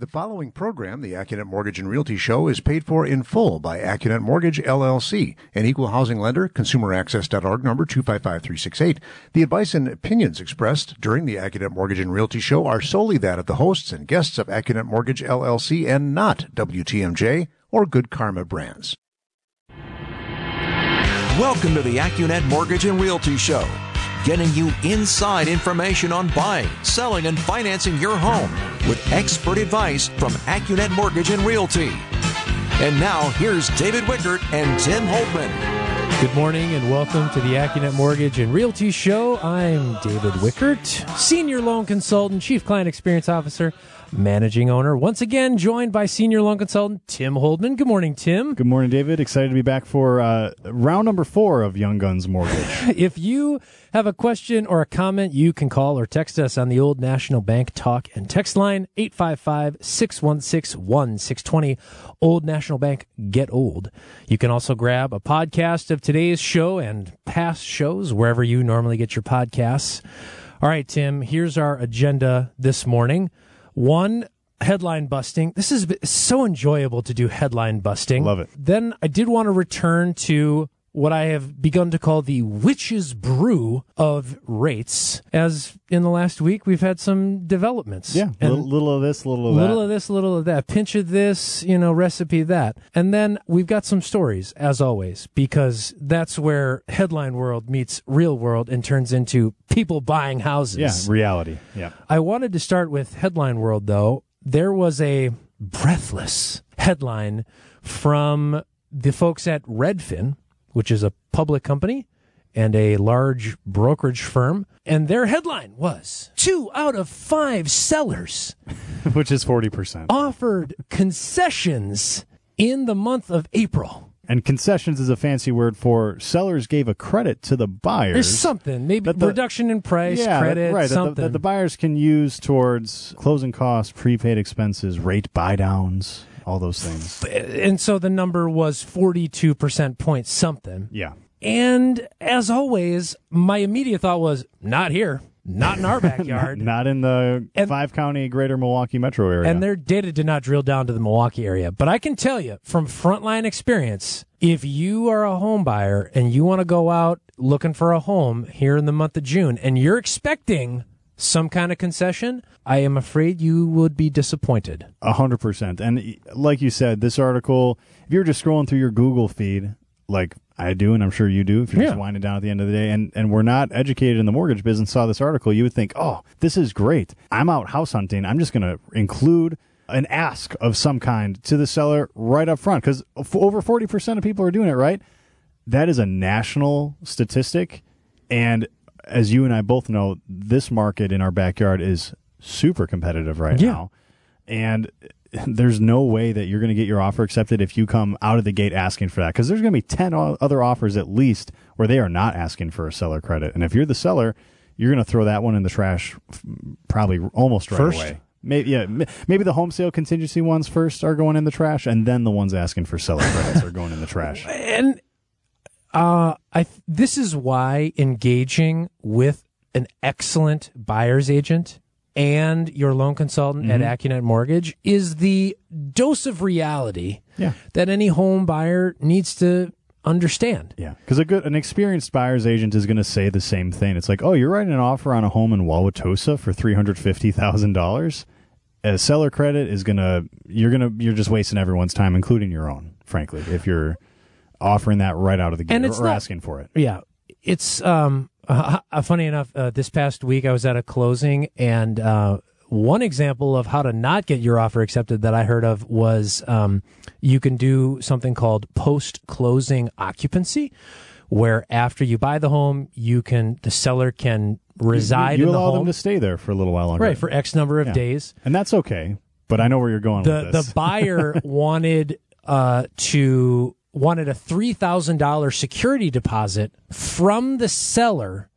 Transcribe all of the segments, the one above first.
The following program, the Accunet Mortgage and Realty Show, is paid for in full by Accunet Mortgage LLC, an equal housing lender, consumeraccess.org number 255368. The advice and opinions expressed during the Accunet Mortgage and Realty Show are solely that of the hosts and guests of Accunet Mortgage LLC and not WTMJ or Good Karma Brands. Welcome to the Accunet Mortgage and Realty Show, getting you inside information on buying, selling, and financing your home with expert advice from Accunet Mortgage and Realty. And now, here's David Wickert and Tim Holtman. Good morning and welcome to the Accunet Mortgage and Realty Show. I'm David Wickert, Senior Loan Consultant, Chief Client Experience Officer, Managing Owner. Once again, joined by Senior Loan Consultant Tim Holdman. Good morning, Tim. Good morning, David. Excited to be back for uh, round number four of Young Guns Mortgage. If you have a question or a comment, you can call or text us on the Old National Bank talk and text line 855 616 1620. Old National Bank Get Old. You can also grab a podcast of today's show and past shows wherever you normally get your podcasts. All right, Tim, here's our agenda this morning. One, headline busting. This is so enjoyable to do headline busting. Love it. Then I did want to return to what I have begun to call the witch's brew of rates. As in the last week, we've had some developments. Yeah, And little, little of this, a little of little that. Little of this, a little of that, pinch of this, you know, recipe that. And then we've got some stories, as always, because that's where headline world meets real world and turns into people buying houses. yeah, reality. Yeah. I wanted to start with headline world though. There was a breathless headline from the folks at Redfin, which is a public company and a large brokerage firm. And their headline was two out of five sellers Which is 40%. offered concessions in the month of April. And concessions is a fancy word for sellers gave a credit to the buyers. There's something, maybe That the- reduction in price, yeah, that- credit, right, that the- something. That the, buyers can use towards closing costs, prepaid expenses, rate buy downs, all those things. and so the number was 42% point something. Yeah. And as always, my immediate thought was not here, not in our backyard. Not in the And- five county greater Milwaukee metro area. And their data did not drill down to the Milwaukee area. But I can tell you from frontline experience, if you are a home buyer and you want to go out looking for a home here in the month of June and you're expecting some kind of concession, I am afraid you would be disappointed. A hundred percent. And like you said, this article, if you're just scrolling through your Google feed, like I do, and I'm sure you do, if you're just winding down at the end of the day, and, and we're not educated in the mortgage business, saw this article, you would think, oh, this is great. I'm out house hunting. I'm just going to include an ask of some kind to the seller right up front because over 40% of people are doing it, right? That is a national statistic. And as you and I both know, this market in our backyard is super competitive right Yeah. now. And there's no way that you're going to get your offer accepted if you come out of the gate asking for that because there's going to be 10 o- other offers at least where they are not asking for a seller credit. And if you're the seller, you're going to throw that one in the trash f- probably almost right First? away. Maybe yeah, maybe the home sale contingency ones first are going in the trash, and then the ones asking for seller credits are going in the trash. and uh, I th- this is why engaging with an excellent buyer's agent and your loan consultant at Accunet Mortgage is the dose of reality Yeah. that any home buyer needs to understand. Yeah, because a good, an experienced buyer's agent is going to say the same thing. It's like, oh, you're writing an offer on a home in Wauwatosa for three hundred fifty thousand dollars. A seller credit is gonna, you're gonna, you're just wasting everyone's time, including your own. Frankly, if you're offering that right out of the gate And or, it's or not- asking for it. Yeah, it's um uh, uh, funny enough. Uh, this past week, I was at a closing, and uh, one example of how to not get your offer accepted that I heard of was um, you can do something called post closing occupancy, where after you buy the home, you can the seller can reside you in the allow home them to stay there for a little while longer, right for X number of Yeah. days. and that's okay. But I know where you're going the with this. the buyer wanted uh to wanted a three thousand dollar security deposit from the seller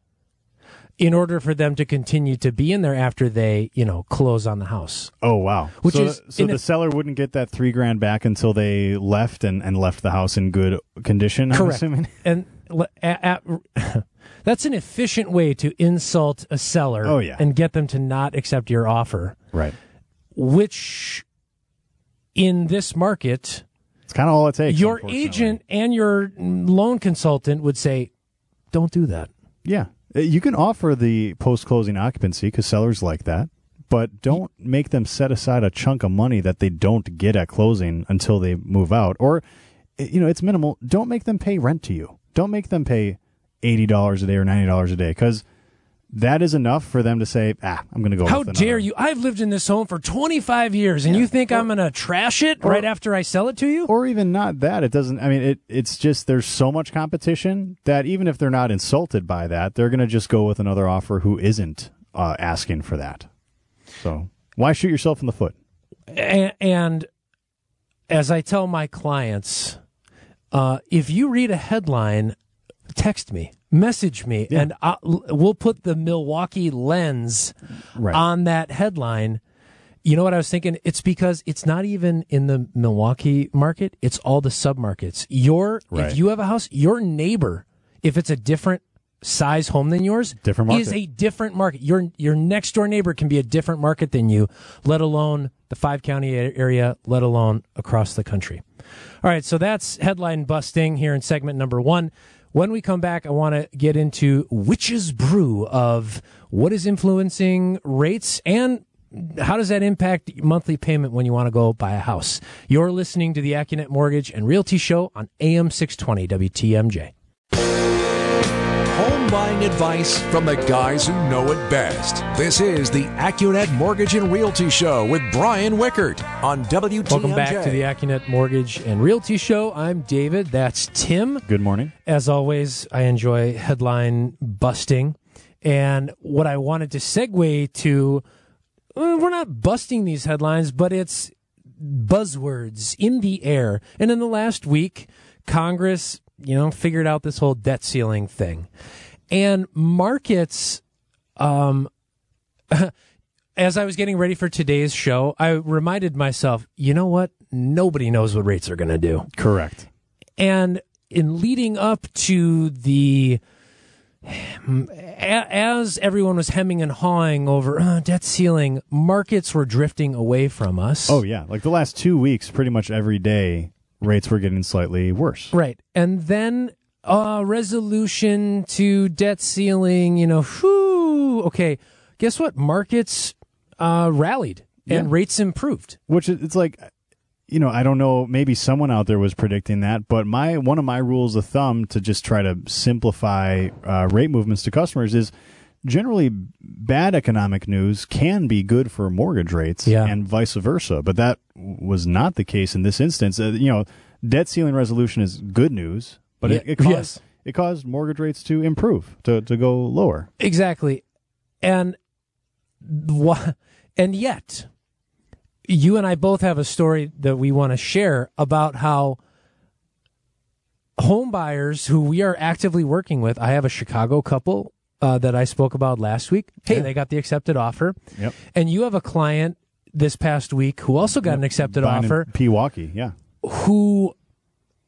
in order for them to continue to be in there after they you know close on the house. Oh wow! Which so, is so the a- seller wouldn't get that three grand back until they left and, and left the house in good condition. I'm Correct. assuming. And at, at, that's an efficient way to insult a seller Oh, yeah. and get them to not accept your offer. Right. which in this market, It's kind of all it takes. your agent and your loan consultant would say, "Don't do that." Yeah. Uh, You can offer the post closing occupancy because sellers like that, but don't make them set aside a chunk of money that they don't get at closing until they move out. Or, uh, you know, it's minimal. Don't make them pay rent to you. Don't make them pay $80 a day or $90 a day because that is enough for them to say, ah, I'm going to go How dare you? I've lived in this home for 25 years, and you think I'm going to trash it right after I sell it to you? or even not that. It doesn't i mean it it's just there's so much competition that even if they're not insulted by that they're going to just go with another offer who isn't uh, asking for that. So why shoot yourself in the foot? And, and as I tell my clients, uh, if you read a headline, text me, message me, and i we'll put the Milwaukee lens Right. on that headline. You know what I was thinking? It's because it's not even in the Milwaukee market; it's all the submarkets. Your Right. if you have a house, your neighbor, if it's a different size home than yours, Different market. is a different market. Your your next door neighbor can be a different market than you, let alone the five county area, let alone across the country. All right, so that's headline busting here in segment number one. When we come back, I want to get into witch's brew of what is influencing rates and how does that impact monthly payment when you want to go buy a house. You're listening to the Accunet Mortgage and Realty Show on AM 620 WTMJ. Home buying advice from the guys who know it best. This is the AccuNet Mortgage and Realty Show with Brian Wickert on WTMJ. Welcome back to the Accunet Mortgage and Realty Show. I'm David. That's Tim. good morning As always, I enjoy headline busting. And what I wanted to segue to, uh, we're not busting these headlines, but it's buzzwords in the air. And in the last week, Congress, you know, figured out this whole debt ceiling thing. And markets, um, as I was getting ready for today's show, I reminded myself, you know what? Nobody knows what rates are going to do. correct And in leading up to the, as everyone was hemming and hawing over uh, debt ceiling, markets were drifting away from us. oh yeah like the last two weeks pretty much every day rates were getting slightly worse Right. And then uh resolution to debt ceiling, you know, whew, okay. Guess what? Markets uh rallied and Yeah. rates improved. which it's like you know i don't know maybe someone out there was predicting that but my one of my rules of thumb to just try to simplify uh, rate movements to customers is generally bad economic news can be good for mortgage rates Yeah. and vice versa but that was not the case in this instance uh, you know debt ceiling resolution is good news but it, Yeah. it caused Yes. it caused mortgage rates to improve to, to go lower Exactly. And and yet you and I both have a story that we want to share about how home buyers who we are actively working with. I have a Chicago couple uh, that I spoke about last week. Hey, they got the accepted offer. Yep. And you have a client this past week who also got an accepted Buying in offer Pewaukee yeah who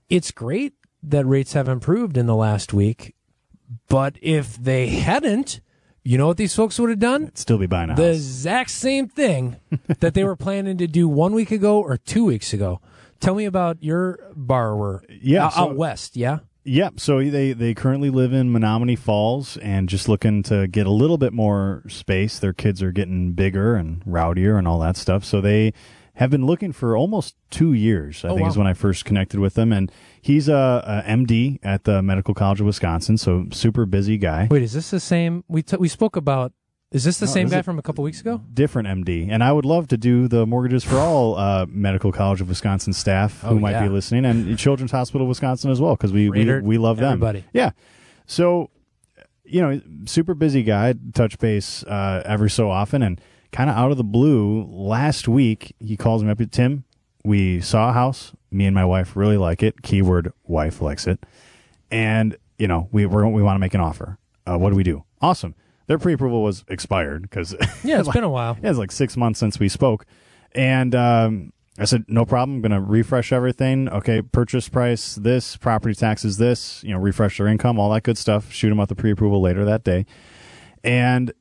it's great that rates have improved in the last week, but if they hadn't, you know what these folks would have done? still be buying a The house exact same thing that they were planning to do one week ago or two weeks ago. Tell me about your borrower. Yeah, out, so- out west. Yeah. Yep. So they they currently live in Menomonee Falls and just looking to get a little bit more space. Their kids are getting bigger and rowdier and all that stuff. So they have been looking for almost two years. I Oh, think wow. is when I first connected with them. And he's a, a MD at the Medical College of Wisconsin. So super busy guy. Wait, is this the same? We t- we spoke about. Is this the No, same guy from a couple weeks ago? Different MD, and I would love to do the mortgages for all uh, Medical College of Wisconsin staff who Oh, might yeah. be listening, and Children's Hospital of Wisconsin as well, because we, we we love them. everybody. Yeah. So, you know, super busy guy, touch base uh, every so often, and kind of out of the blue, last week he calls me up. Tim, we saw a house. Me and my wife really like it. Keyword: wife likes it, and you know we we're, we want to make an offer. Uh, what do we do? Awesome. Their pre-approval was expired because Yeah, it's been a while. yeah, it's like six months since we spoke. And um, I said, no problem. I'm going to refresh everything. Okay, purchase price this, property taxes this, you know, refresh their income, all that good stuff. Shoot them out the pre approval later that day. And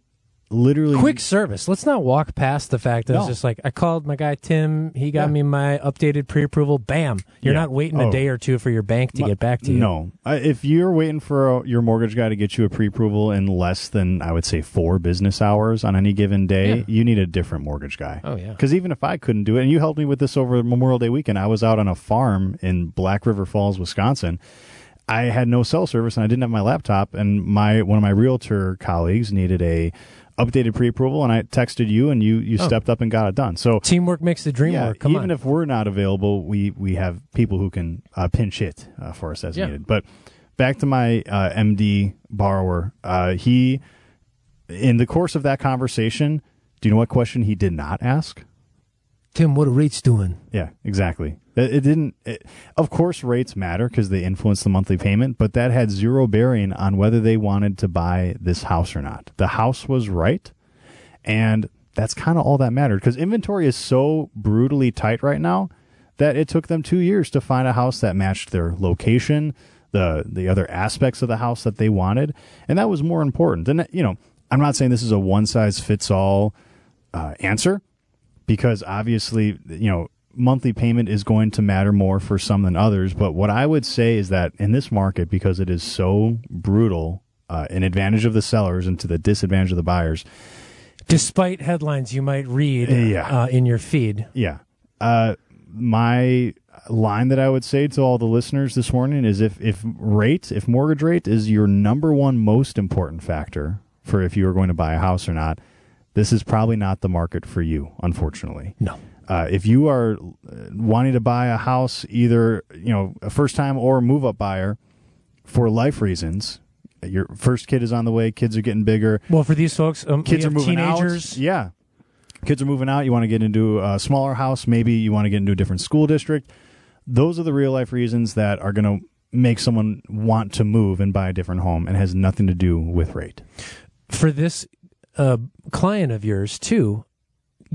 literally Quick service. Let's not walk past the fact that it's just like I called my guy Tim. He got Yeah. me my updated pre-approval. Bam! You're Yeah. not waiting Oh. a day or two for your bank to My- get back to you. No, I- if you're waiting for a, your mortgage guy to get you a pre-approval in less than I would say four business hours on any given day, Yeah. you need a different mortgage guy. Oh, yeah. Because even if I couldn't do it, and you helped me with this over Memorial Day weekend, I was out on a farm in Black River Falls, Wisconsin. I had no cell service and I didn't have my laptop, and my one of my realtor colleagues needed a updated pre-approval, and I texted you, and you you Oh. stepped up and got it done. So Teamwork makes the dream yeah, work. Come even on. if we're not available, we we have people who can uh, pinch hit uh, for us as Yeah. needed. But back to my uh, MD borrower, uh, he in the course of that conversation, do you know what question he did not ask? Tim, what are rates doing? Yeah, exactly. It, didn't. It, of course, rates matter because they influence the monthly payment, but that had zero bearing on whether they wanted to buy this house or not. The house was right, and that's kind of all that mattered because inventory is so brutally tight right now that it took them two years to find a house that matched their location, the the other aspects of the house that they wanted, and that was more important. And you know, I'm not saying this is a one size fits all uh, answer because obviously, you know, monthly payment is going to matter more for some than others. But what I would say is that in this market, because it is so brutal, uh, an advantage of the sellers and to the disadvantage of the buyers. Despite headlines you might read Yeah. uh, in your feed. Yeah. Uh, my line that I would say to all the listeners this morning is if, if rate, if mortgage rate is your number one most important factor for if you are going to buy a house or not, this is probably not the market for you, unfortunately. No. Uh, if you are uh, wanting to buy a house, either you know a first time or move up buyer, for life reasons, your first kid is on the way, kids are getting bigger, Well, for these folks, um, kids are moving teenagers. out. Yeah, kids are moving out. You want to get into a smaller house, maybe you want to get into a different school district. Those are the real life reasons that are going to make someone want to move and buy a different home, and has nothing to do with rate. For this uh, client of yours too,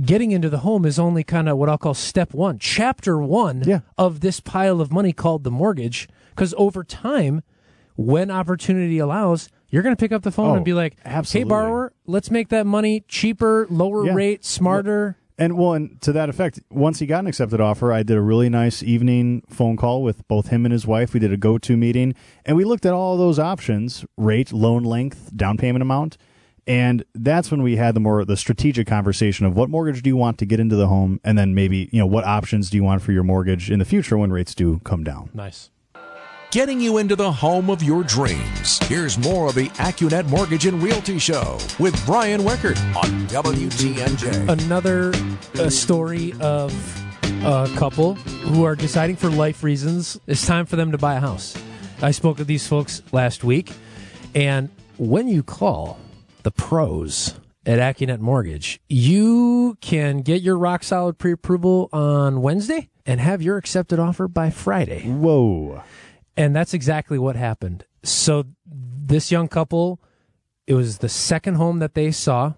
getting into the home is only kind of what I'll call step one, chapter one Yeah. of this pile of money called the mortgage. Because over time, when opportunity allows, you're going to pick up the phone Oh, and be like, absolutely. "Hey, borrower, let's make that money cheaper, lower Yeah. rate, smarter." And well, and to that effect, once he got an accepted offer, I did a really nice evening phone call with both him and his wife. We did a go-to meeting, and we looked at all those options: rate, loan length, down payment amount. And that's when we had the more the strategic conversation of what mortgage do you want to get into the home, and then maybe you know what options do you want for your mortgage in the future when rates do come down. Nice. Getting you into the home of your dreams. Here's more of the AccuNet Mortgage and Realty Show with Brian Wickert on WTMJ. Another uh, story of a couple who are deciding for life reasons. It's time for them to buy a house. I spoke with these folks last week, and when you call the pros at AccuNet Mortgage, you can get your rock solid pre approval on Wednesday and have your accepted offer by Friday. Whoa! And that's exactly what happened. So this young couple, it was the second home that they saw.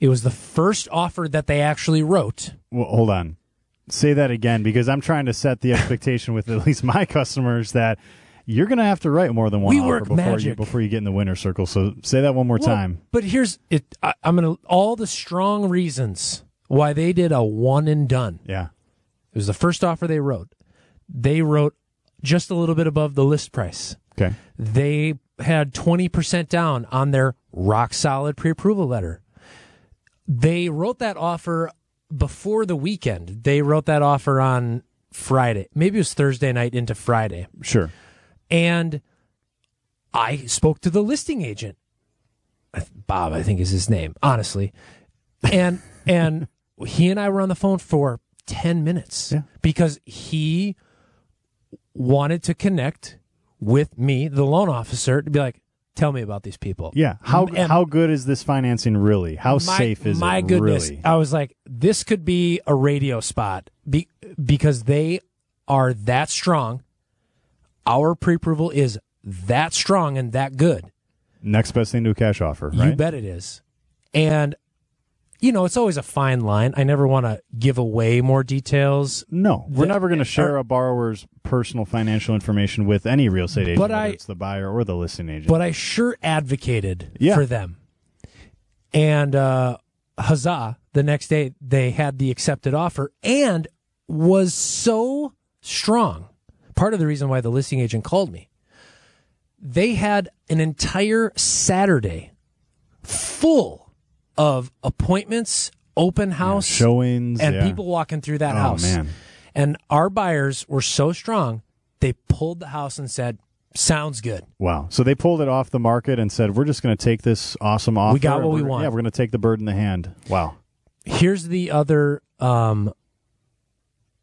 It was the first offer that they actually wrote. Well, hold on. Say that again because I'm trying to set the expectation with at least my customers that you're going to have to write more than one We offer before you before you get in the winner circle. So say that one more Well, time. But here's it. I, I'm gonna all the strong reasons why they did a one and done. Yeah. It was the first offer they wrote. They wrote just a little bit above the list price. Okay. They had 20% down on their rock solid pre approval letter. They wrote that offer before the weekend. They wrote that offer on Friday. Maybe it was Thursday night into Friday. Sure. And I spoke to the listing agent. Bob, I think is his name, honestly. And and he and I were on the phone for 10 minutes Yeah. because he wanted to connect with me, the loan officer, to be like, tell me about these people. Yeah. How And how good is this financing really? How my, safe is my it goodness. really? I was like, this could be a radio spot be, because they are that strong. Our pre-approval is that strong and that good. Next best thing to a cash offer, right? You bet it is. And you know, it's always a fine line. I never want to give away more details. No, we're The- never going to share or- a borrower's personal financial information with any real estate agent, But whether I- it's the buyer or the listing agent. but I sure advocated Yeah. for them. And uh, huzzah! The next day they had the accepted offer and was so strong. Part of the reason why the listing agent called me. They had an entire Saturday full of appointments, open house, showings, and yeah. people walking through that Oh, house. man. And our buyers were so strong, they pulled the house and said, "Sounds good." Wow. So they pulled it off the market and said, "We're just going to take this awesome offer. We got what we want." Yeah, we're going to take the bird in the hand." Wow. Here's the other um,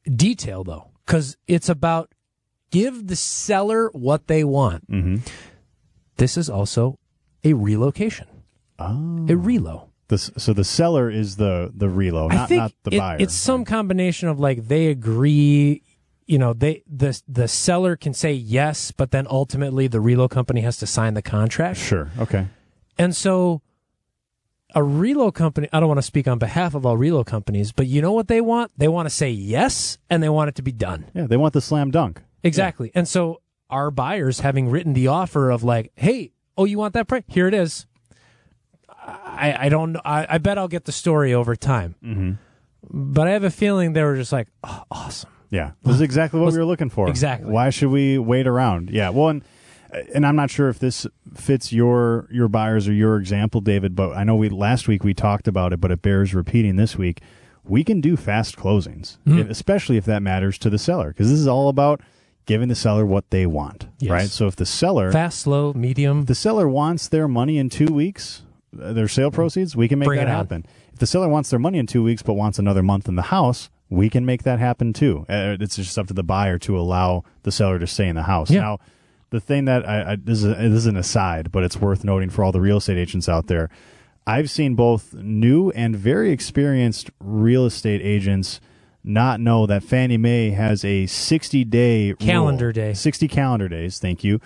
detail, though, because it's about give the seller what they want. Mm-hmm. This is also a relocation, Oh. a relo. So the seller is the the relo, not not the it- buyer. it's some combination of like they agree. You know, they the the seller can say yes, but then ultimately the relo company has to sign the contract. sure. Okay. And so a relo company, I don't want to speak on behalf of all relo companies, but you know what they want? They want to say yes and they want it to be done. Yeah, they want the slam dunk. Exactly. And so our buyers having written the offer of like, hey, oh, you want that price? Here it is. I, I don't. I, I bet I'll get the story over time. Mm-hmm. But I have a feeling they were just like, oh, awesome. Yeah, this is exactly what we were looking for. Exactly. Why should we wait around? Yeah. Well, and, and I'm not sure if this fits your your buyers or your example, David. But I know we last week we talked about it, but it bears repeating this week. We can do fast closings, Mm-hmm. especially if that matters to the seller, because this is all about giving the seller what they want, Yes. right? So if the seller Fast, slow, medium. the seller wants their money in two weeks, uh, their sale proceeds, we can make Bring that happen. If the seller wants their money in two weeks but wants another month in the house, we can make that happen too. Uh, it's just up to the buyer to allow the seller to stay in the house. Yeah. Now, the thing that I, I this, is, this is an aside, but it's worth noting for all the real estate agents out there. I've seen both new and very experienced real estate agents not know that Fannie Mae has a 60 day Calendar day. 60 calendar days, thank you,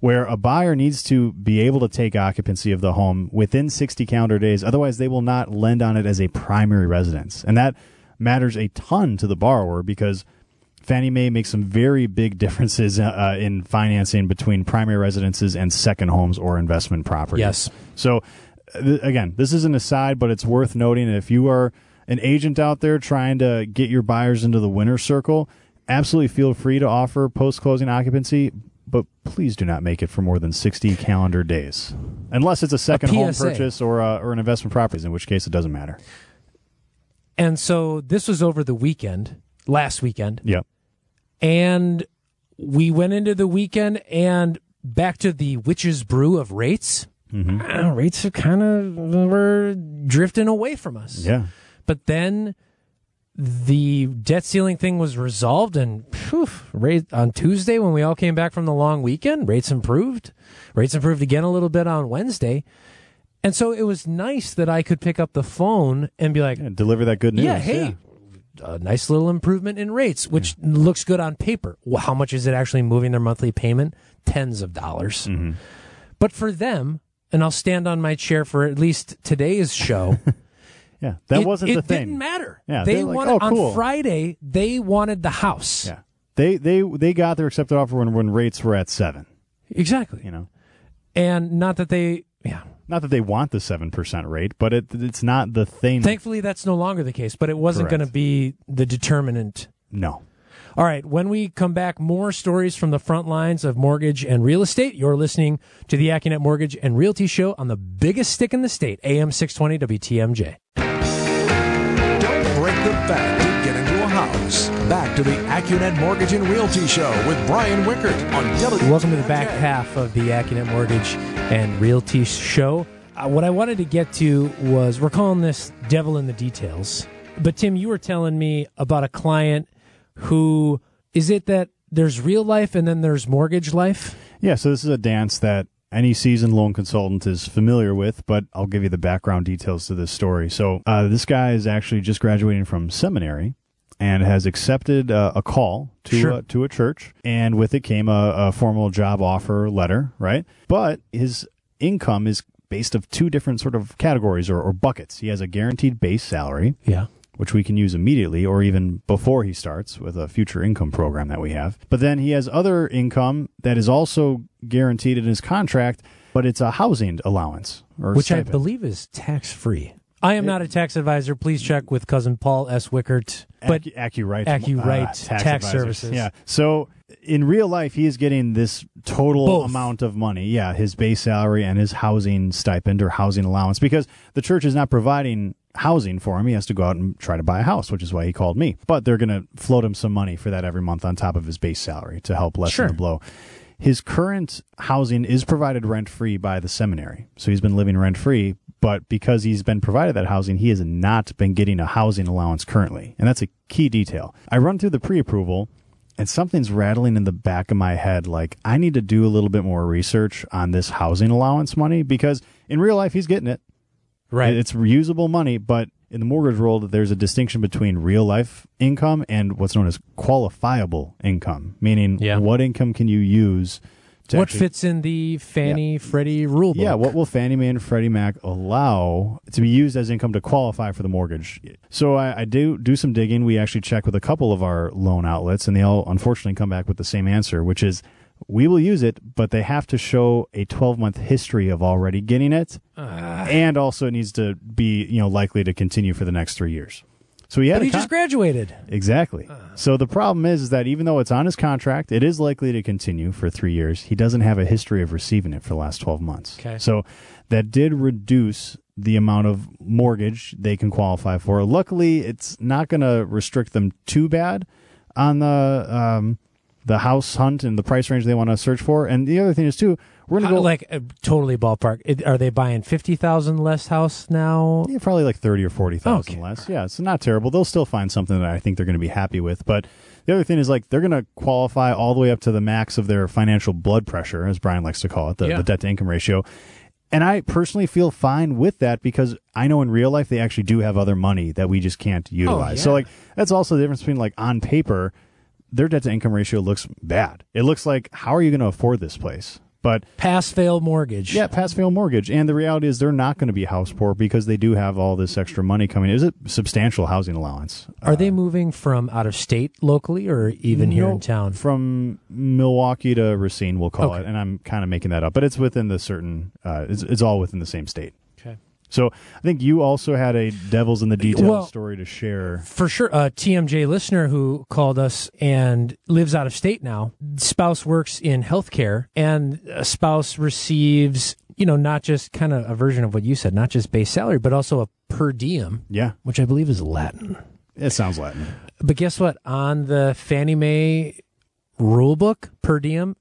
where a buyer needs to be able to take occupancy of the home within 60 calendar days. Otherwise, they will not lend on it as a primary residence. And that matters a ton to the borrower because Fannie Mae makes some very big differences uh, in financing between primary residences and second homes or investment properties. Yes. So, uh, th- again, this is an aside, but it's worth noting that if you are an agent out there trying to get your buyers into the winner circle, absolutely feel free to offer post closing occupancy, but please do not make it for more than 60 calendar days. Unless it's a second home purchase or, uh, or an investment properties, in which case it doesn't matter. And so this was over the weekend, last weekend. Yep. and we went into the weekend and back to the witch's brew of rates. Uh, rates are kind of were drifting away from us. Yeah. But then the debt ceiling thing was resolved, and on Tuesday when we all came back from the long weekend, rates improved. Rates improved again a little bit on Wednesday. And so it was nice that I could pick up the phone and be like, Yeah, deliver that good news. yeah, hey, a nice little improvement in rates, which looks good on paper. Well, how much is it actually moving their monthly payment? Tens of dollars. Mm-hmm. But for them, and I'll stand on my chair for at least today's show. Yeah. That it, wasn't it the thing. It didn't matter. Yeah, they like, wanted "Oh, cool." on Friday. They wanted the house. Yeah. They they they got their accepted offer when when rates were at seven. exactly. You know, And not that they, yeah. not that they want the seven percent rate, but it it's not the thing. Thankfully, that's no longer the case. But it wasn't going to be the determinant no. All right, when we come back, more stories from the front lines of mortgage and real estate. You're listening to the AccuNet Mortgage and Realty Show on the biggest stick in the state, AM 620 WTMJ. Don't the bank to get into a house. Back to the AccuNet Mortgage and Realty Show with Brian Wickert on W. Welcome to the back half of the AccuNet Mortgage and Realty Show. Uh, what I wanted to get to was we're calling this devil in the details. But Tim, you were telling me about a client who is it that there's real life and then there's mortgage life? Yeah, so this is a dance that any seasoned loan consultant is familiar with, but I'll give you the background details to this story. So, uh, this guy is actually just graduating from seminary and has accepted uh, a call to Sure. uh, to a church, and with it came a, a formal job offer letter, right? But his income is based of two different sort of categories or, or buckets. He has a guaranteed base salary, Yeah. Which we can use immediately or even before he starts with a future income program that we have. But then he has other income that is also guaranteed in his contract but it's a housing allowance or which I believe is tax free. I am not a tax advisor. Please check with cousin Paul S. Wickert. But Accu- AccuRite, AccuRite uh, Tax advisors. Services. Yeah. So in real life, he is getting this total Both. amount of money. Yeah, his base salary and his housing stipend or housing allowance because the church is not providing housing for him. He has to go out and try to buy a house, which is why he called me. But they're going to float him some money for that every month on top of his base salary to help lessen Sure. the blow. His current housing is provided rent free by the seminary. So he's been living rent free, but because he's been provided that housing, he has not been getting a housing allowance currently. And that's a key detail. I run through the pre approval and something's rattling in the back of my head like I need to do a little bit more research on this housing allowance money because in real life he's getting it. Right. It's reusable money, but in the mortgage world, there's a distinction between real life income and what's known as qualifiable income, meaning Yeah. what income can you use to what actually- fits in the Fannie Freddie rule book? yeah, what will Fannie Mae and Freddie Mac allow to be used as income to qualify for the mortgage? So I, I do do some digging. We actually check with a couple of our loan outlets, and they all unfortunately come back with the same answer, which is we will use it, but they have to show a 12 month history of already getting it, Ah. and also it needs to be you know likely to continue for the next three years. So he had But he con- just graduated. Exactly. So the problem is, is that even though it's on his contract, it is likely to continue for three years. He doesn't have a history of receiving it for the last 12 months. Okay. So that did reduce the amount of mortgage they can qualify for. Luckily, it's not going to restrict them too bad on the um, the house hunt and the price range they want to search for. And the other thing is too, we're to How- go like uh, totally ballpark. It, are they buying fifty thousand less house now? Yeah, probably like thirty or forty thousand Okay. less. Yeah, it's not terrible. They'll still find something that I think they're going to be happy with. But the other thing is like they're going to qualify all the way up to the max of their financial blood pressure, as Brian likes to call it, the, Yeah. the debt to income ratio. And I personally feel fine with that because I know in real life they actually do have other money that we just can't utilize. So yeah. like that's also the difference between like on paper, their debt to income ratio looks bad. It looks like how are you going to afford this place? But Pass fail mortgage. yeah, pass fail mortgage. And the reality is they're not going to be house poor because they do have all this extra money coming. Is it substantial housing allowance. Are they moving from out of state locally or even here in town? From Milwaukee to Racine, we'll call Okay. it. And I'm kind of making that up, but it's within the certain, uh, it's, it's all within the same state. So I think you also had a devil's in the details Well- story to share. For sure, a TMJ listener who called us and lives out of state now. Spouse works in healthcare, and a spouse receives, you know, not just kind of a version of what you said, not just base salary, but also a per diem, Yeah, which I believe is Latin. it sounds Latin. But guess what? On the Fannie Mae rule book, per diem,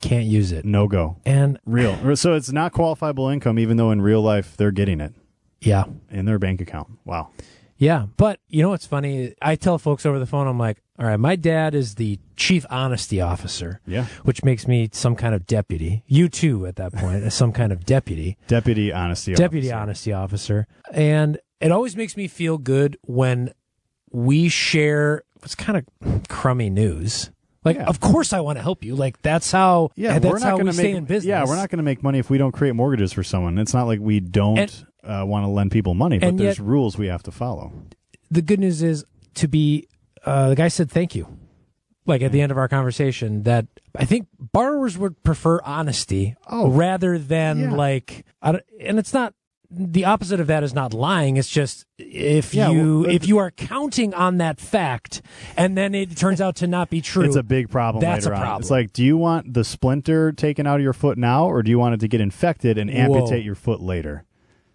can't use it. No go. And Real. So it's not qualifiable income, even though in real life they're getting it yeah, in their bank account. Wow. Yeah, but you know what's funny? I tell folks over the phone, I'm like, all right, my dad is the chief honesty officer, Yeah. which makes me some kind of deputy. You too, at that point, as some kind of deputy, Deputy honesty. deputy officer. honesty officer. And it always makes me feel good when we share what's kind of crummy news. Like, Yeah. of course, I want to help you. Like, that's how. Yeah, that's we're not how going we to stay make in business. Yeah, we're not going to make money if we don't create mortgages for someone. It's not like we don't And- uh, want to lend people money, but there's yet- rules we have to follow. the good news is to be uh, the guy said thank you like at the end of our conversation that i think borrowers would prefer honesty Oh, rather than yeah. like I don't, and it's not the opposite of that is not lying it's just if Yeah, you well, if you are counting on that fact and then it turns out to not be true It's a big problem That's later a on. problem. It's like, do you want the splinter taken out of your foot now, or do you want it to get infected and Whoa. amputate your foot later?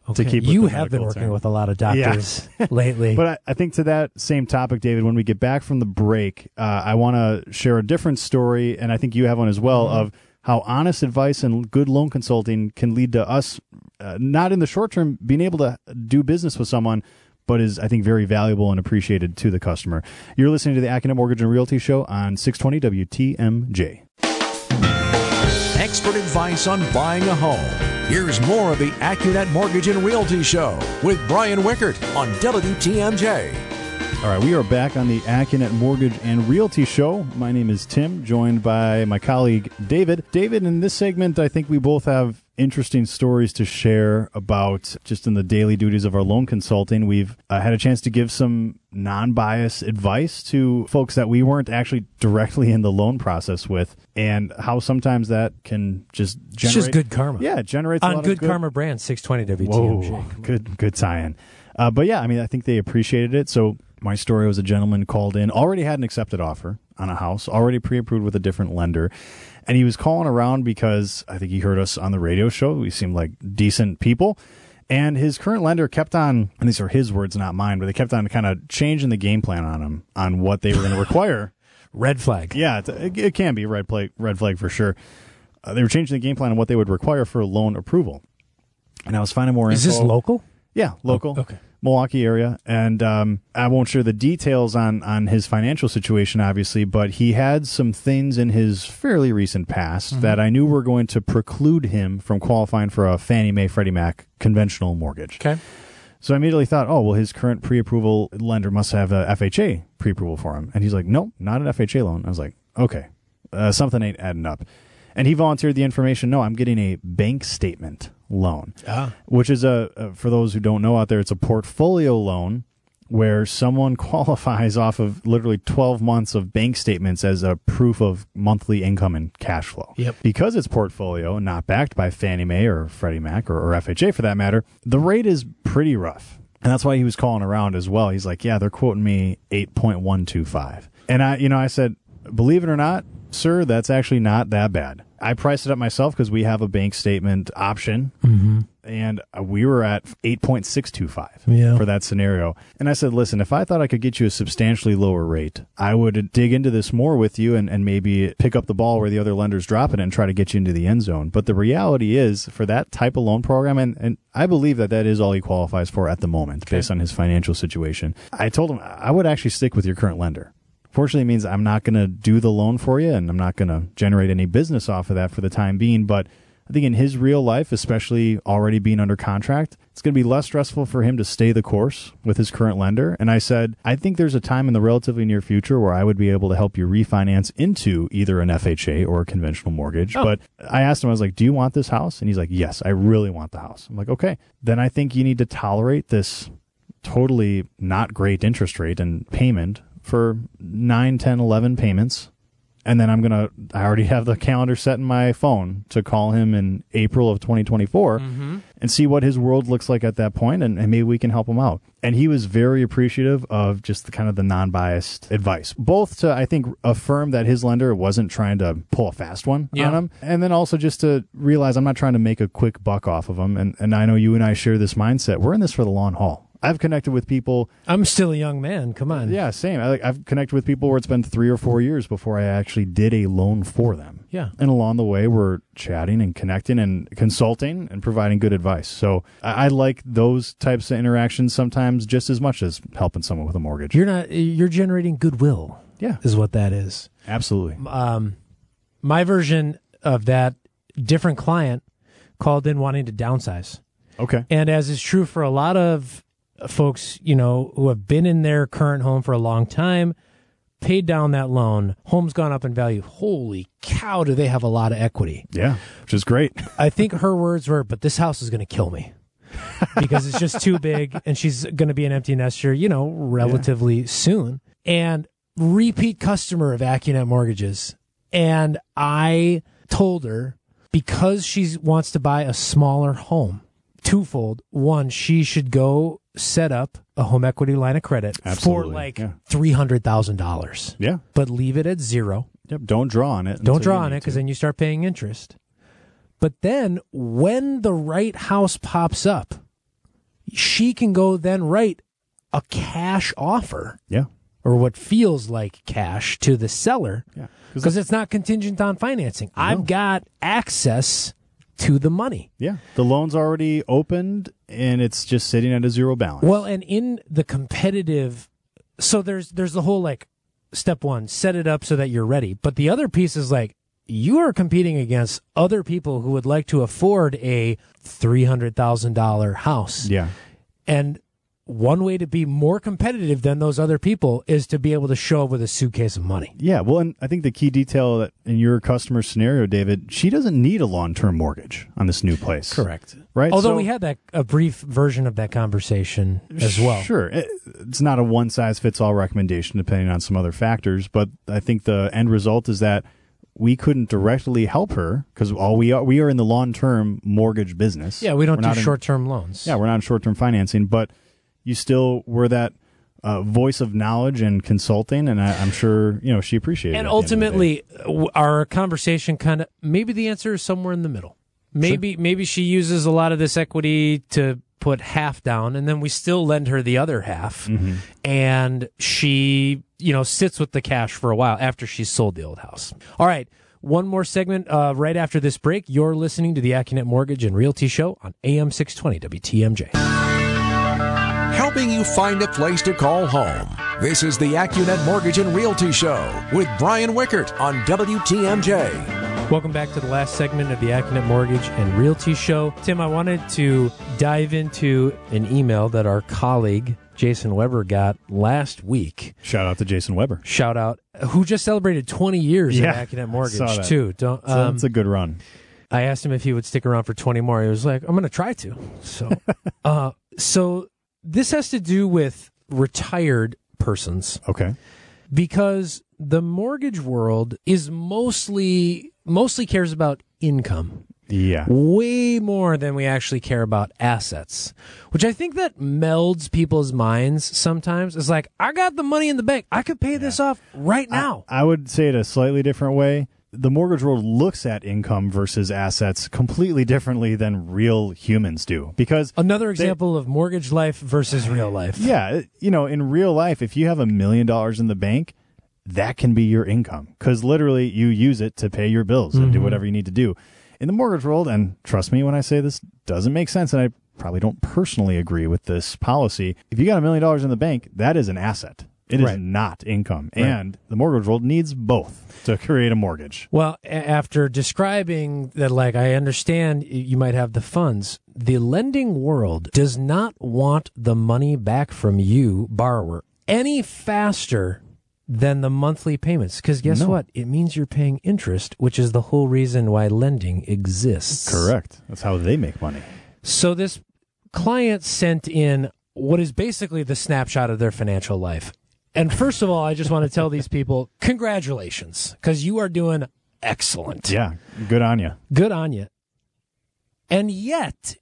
okay. keep you have been working term. with a lot of Yeah. doctors lately But I, I think to that same topic, David, when we get back from the break, uh, I want to share a different story, and I think you have one as well, Mm-hmm. of how honest advice and good loan consulting can lead to us, uh, not in the short term, being able to do business with someone, but is, I think, very valuable and appreciated to the customer. You're listening to the Accunet Mortgage and Realty Show on 620 WTMJ. Expert advice on buying a home. Here's more of the AccuNet Mortgage and Realty Show with Brian Wickert on WTMJ. All right, we are back on the Accunet Mortgage and Realty Show. My name is Tim, joined by my colleague David. David, in this segment, I think we both have interesting stories to share about just in the daily duties of our loan consulting. We've uh, had a chance to give some non bias advice to folks that we weren't actually directly in the loan process with, and how sometimes that can just generate It's just good karma. Yeah, it generates a On Good good Karma brand, 620 Whoa, WTMJ. good good tie-in. Uh, but yeah, I mean, I think they appreciated it. So my story was a gentleman called in, already had an accepted offer on a house, already pre-approved with a different lender, and he was calling around because I think he heard us on the radio show. We seemed like decent people. And his current lender kept on, and these are his words, not mine, but they kept on kind of changing the game plan on him on what they were going to require. Red flag. Yeah, it, it can be red flag, red flag for sure. Uh, they were changing the game plan on what they would require for loan approval. And I was finding more Is info. this local? Yeah, local. okay. Milwaukee area, and um, I won't share the details on on his financial situation, obviously, but he had some things in his fairly recent past that I knew were going to preclude him from qualifying for a Fannie Mae Freddie Mac conventional mortgage. Okay. So I immediately thought, oh, well, his current pre-approval lender must have a FHA pre-approval for him, and he's like, nope, not an FHA loan. I was like, okay, uh, something ain't adding up. And he volunteered the information. No, I'm getting a bank statement loan Ah. which is a, a for those who don't know out there, it's a portfolio loan where someone qualifies off of literally 12 months of bank statements as a proof of monthly income and cash flow. Yep. Because it's portfolio, not backed by Fannie Mae or Freddie Mac or, or FHA for that matter, the rate is pretty rough. And that's why he was calling around as well. He's like, yeah, they're quoting me 8.125. And I, you know, I said, believe it or not, sir, that's actually not that bad. I priced it up myself because we have a bank statement option and uh, we were at 8.625 Yeah. for that scenario. And I said, listen, if I thought I could get you a substantially lower rate, I would dig into this more with you and, and maybe pick up the ball where the other lenders drop it and try to get you into the end zone. But the reality is, for that type of loan program, and, and I believe that that is all he qualifies for at the moment based on his financial situation. I told him I would actually stick with your current lender. Fortunately, it means I'm not going to do the loan for you and I'm not going to generate any business off of that for the time being. But I think in his real life, especially already being under contract, it's going to be less stressful for him to stay the course with his current lender. And I said, I think there's a time in the relatively near future where I would be able to help you refinance into either an FHA or a conventional mortgage. Oh. But I asked him, I was like, Do you want this house? And he's like, Yes, I really want the house. I'm like, Okay, then I think you need to tolerate this totally not great interest rate and payment for 9 10 11 payments. And then i'm gonna i already have the calendar set in my phone to call him in april of 2024 mm-hmm. and see what his world looks like at that point and, and maybe we can help him out. And he was very appreciative of just the kind of the non-biased advice both to i think affirm that his lender wasn't trying to pull a fast one Yeah. on him and then also just to realize i'm not trying to make a quick buck off of him. And, and i know you and i share this mindset. We're in this for the long haul i've connected with people I'm still a young man. Come on. yeah, same. I, I've connected with people where it's been three or four years before I actually did a loan for them. Yeah. And along the way, we're chatting and connecting and consulting and providing good advice. So I, I like those types of interactions sometimes just as much as helping someone with a mortgage. You're not. You're generating goodwill. yeah, Is what that is. absolutely. Um, my version of that different client called in wanting to downsize. Okay. And as is true for a lot of folks, you know, who have been in their current home for a long time, paid down that loan, home's gone up in value. Holy cow, do they have a lot of equity? Yeah, which is great. I think her words were, but this house is going to kill me because it's just too big and she's going to be an empty nester, you know, relatively soon. And repeat customer of AccuNet Mortgages. And I told her because she wants to buy a smaller home, twofold. One, she should go set up a home equity line of credit for like yeah. $300,000, Yeah. but leave it at zero. Yep. Don't draw on it. Don't draw on it because then you start paying interest. But then when the right house pops up, she can go then write a cash offer Yeah. or what feels like cash to the seller Yeah. because it's not contingent on financing. I've got access to the money. Yeah. The loan's already opened and it's just sitting at a zero balance. Well, and in the competitive, so there's there's the whole like step one, set it up so that you're ready. But the other piece is like you are competing against other people who would like to afford a three hundred thousand dollar house, Yeah. and one way to be more competitive than those other people is to be able to show up with a suitcase of money. Yeah, well, and I think the key detail that in your customer scenario, David, she doesn't need a long-term mortgage on this new place. Correct. Right. Although So- we had that a brief version of that conversation as well. Sure. It- It's not a one size fits all recommendation depending on some other factors, but I think the end result is that we couldn't directly help her because all we are we are in the long term mortgage business. Yeah, we don't We're do not in- short term loans. yeah, we're not in short term financing, but you still were that uh, voice of knowledge and consulting, and I, I'm sure you know she appreciated. and it at the end of the day. ultimately our conversation kind of maybe the answer is somewhere in the middle maybe maybe she uses a lot of this equity to put half down and then we still lend her the other half Mm-hmm. and she you know sits with the cash for a while after she's sold the old house all right one more segment uh, right after this break you're listening to the Accunet Mortgage and Realty Show on AM 620 WTMJ helping you find a place to call home. This is the Accunet Mortgage and Realty Show with Brian Wickert on WTMJ. Welcome back to the last segment of the Accunet Mortgage and Realty Show. Tim, I wanted to dive into an email that our colleague Jason Weber got last week. shout out to Jason Weber. Shout out, who just celebrated 20 years Yeah, at Accunet saw Mortgage that. too. Don't. So Um, it's a good run. I asked him if he would stick around for 20 more. He was like, "I'm going to try to." So, uh, so this has to do with retired persons Okay. because the mortgage world is mostly mostly cares about income Yeah. way more than we actually care about assets which i think that melds people's minds sometimes it's like i got the money in the bank i could pay this off right now I would say it a slightly different way. The mortgage world looks at income versus assets completely differently than real humans do. Because, another example of mortgage life versus real life yeah, you know, in real life, if you have a million dollars in the bank, that can be your income because literally you use it to pay your bills and do mm-hmm. whatever you need to do. In the mortgage world, and trust me when I say this doesn't make sense, and I probably don't personally agree with this policy. If you got a million dollars in the bank, that is an asset. It is Right. not income. And the mortgage world needs both to create a mortgage. Well, a- after describing that, like, I understand y- you might have the funds, the lending world does not want the money back from you, borrower, any faster than the monthly payments. Because guess No. what? It means you're paying interest, which is the whole reason why lending exists. Correct. That's how they make money. So this client sent in what is basically the snapshot of their financial life. And first of all, I just want to tell these people, congratulations, because you are doing excellent. Yeah. Good on you. Good on you. And yet,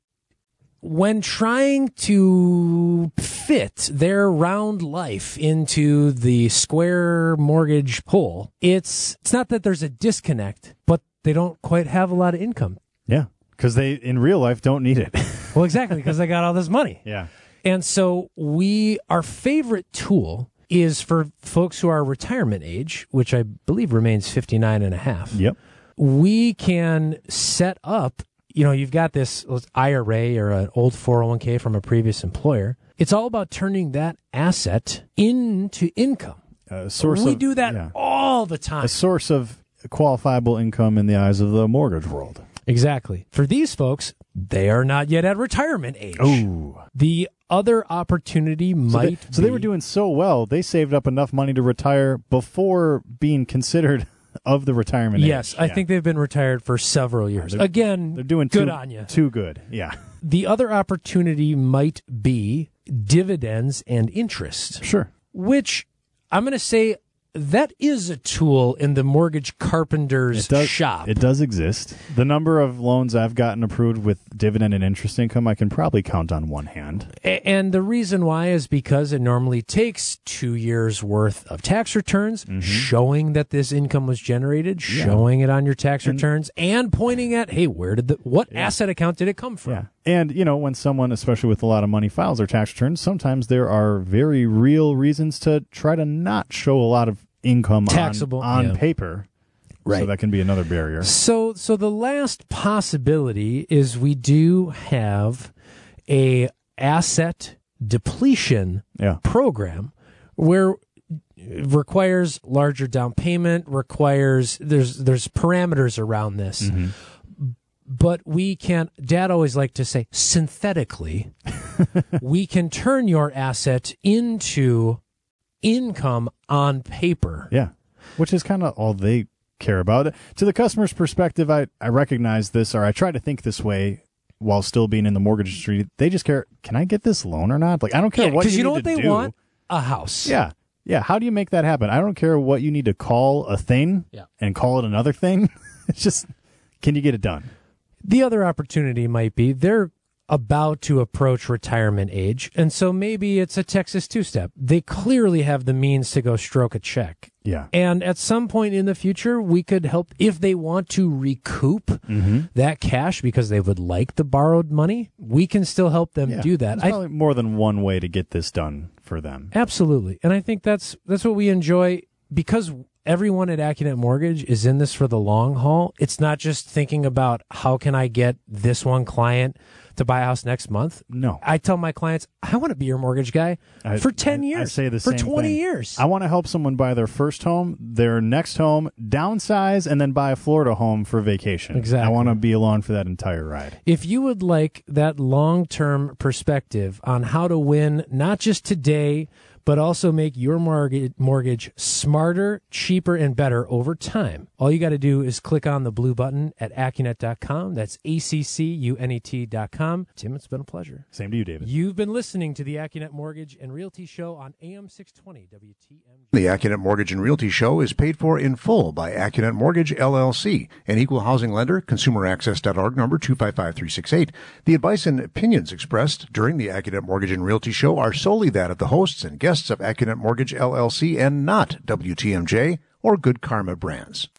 when trying to fit their round life into the square mortgage hole, it's it's not that there's a disconnect, but they don't quite have a lot of income. Yeah. Because they, in real life, don't need it. Well, exactly, because they got all this money. yeah. And so we our favorite tool is for folks who are retirement age, which I believe remains 59 and a half. Yep. we can set up you know you've got this ira or an old 401k from a previous employer it's all about turning that asset into income A source we of, do that yeah. all the time A source of qualifiable income in the eyes of the mortgage world. exactly for these folks they are not yet at retirement age Ooh. the other opportunity So might they, so they were doing so well, they saved up enough money to retire before being considered of the retirement age. yes age. i Yeah. think they've been retired for several years they're- again they're doing good too, on you too good. Yeah. the other opportunity might be dividends and interest Sure. which I'm going to say that is a tool in the mortgage carpenter's It does, shop. It does exist. The number of loans I've gotten approved with dividend and interest income, I can probably count on one hand. And the reason why is because it normally takes two years worth of tax returns mm-hmm. showing that this income was generated, showing it on your tax returns, and pointing at, hey, where did the what asset account did it come from? Yeah. And, you know, when someone, especially with a lot of money, files their tax returns, sometimes there are very real reasons to try to not show a lot of income Taxable, on, yeah. paper. Right. So that can be another barrier. So, so the last possibility is we do have a asset depletion Yeah. program where it requires larger down payment requires there's there's parameters around this mm-hmm. but we can dad always liked to say synthetically we can turn your asset into income on paper. Yeah. Which is kind of all they care about. To the customer's perspective, I, I recognize this or I try to think this way while still being in the mortgage industry. They just care, can I get this loan or not? Like, I don't care Yeah, what because you, you, know what they do. want? A house. Yeah. Yeah. How do you make that happen? I don't care what you need to call a thing Yeah. and call it another thing. it's just, can you get it done? The other opportunity might be they're about to approach retirement age, and so maybe it's a Texas two step. They clearly have the means to go stroke a check. Yeah. And at some point in the future, we could help if they want to recoup Mm-hmm. that cash because they would like the borrowed money. We can still help them Yeah. do that. There's I, probably more than one way to get this done for them. Absolutely. And I think that's that's what we enjoy because everyone at Accunet Mortgage is in this for the long haul. It's not just thinking about how can I get this one client to buy a house next month. No. I tell my clients, I want to be your mortgage guy I- for 10 I- years. I say the for same 20 thing. years. I want to help someone buy their first home, their next home, downsize, and then buy a Florida home for vacation. Exactly. I want to be along for that entire ride. if you would like that long-term perspective on how to win not just today but also make your mortgage, mortgage smarter, cheaper, and better over time. All you got to do is click on the blue button at accunet.com. That's A-C-C-U-N-E-T.com. Tim, it's been a pleasure. Same to you, David. You've been listening to the Accunet Mortgage and Realty Show on AM 620 WTMJ. The Accunet Mortgage and Realty Show is paid for in full by Accunet Mortgage LLC, an equal housing lender, consumeraccess.org number 255368. The advice and opinions expressed during the Accunet Mortgage and Realty Show are solely that of the hosts and guests of Accunet Mortgage LLC and not WTMJ or Good Karma Brands.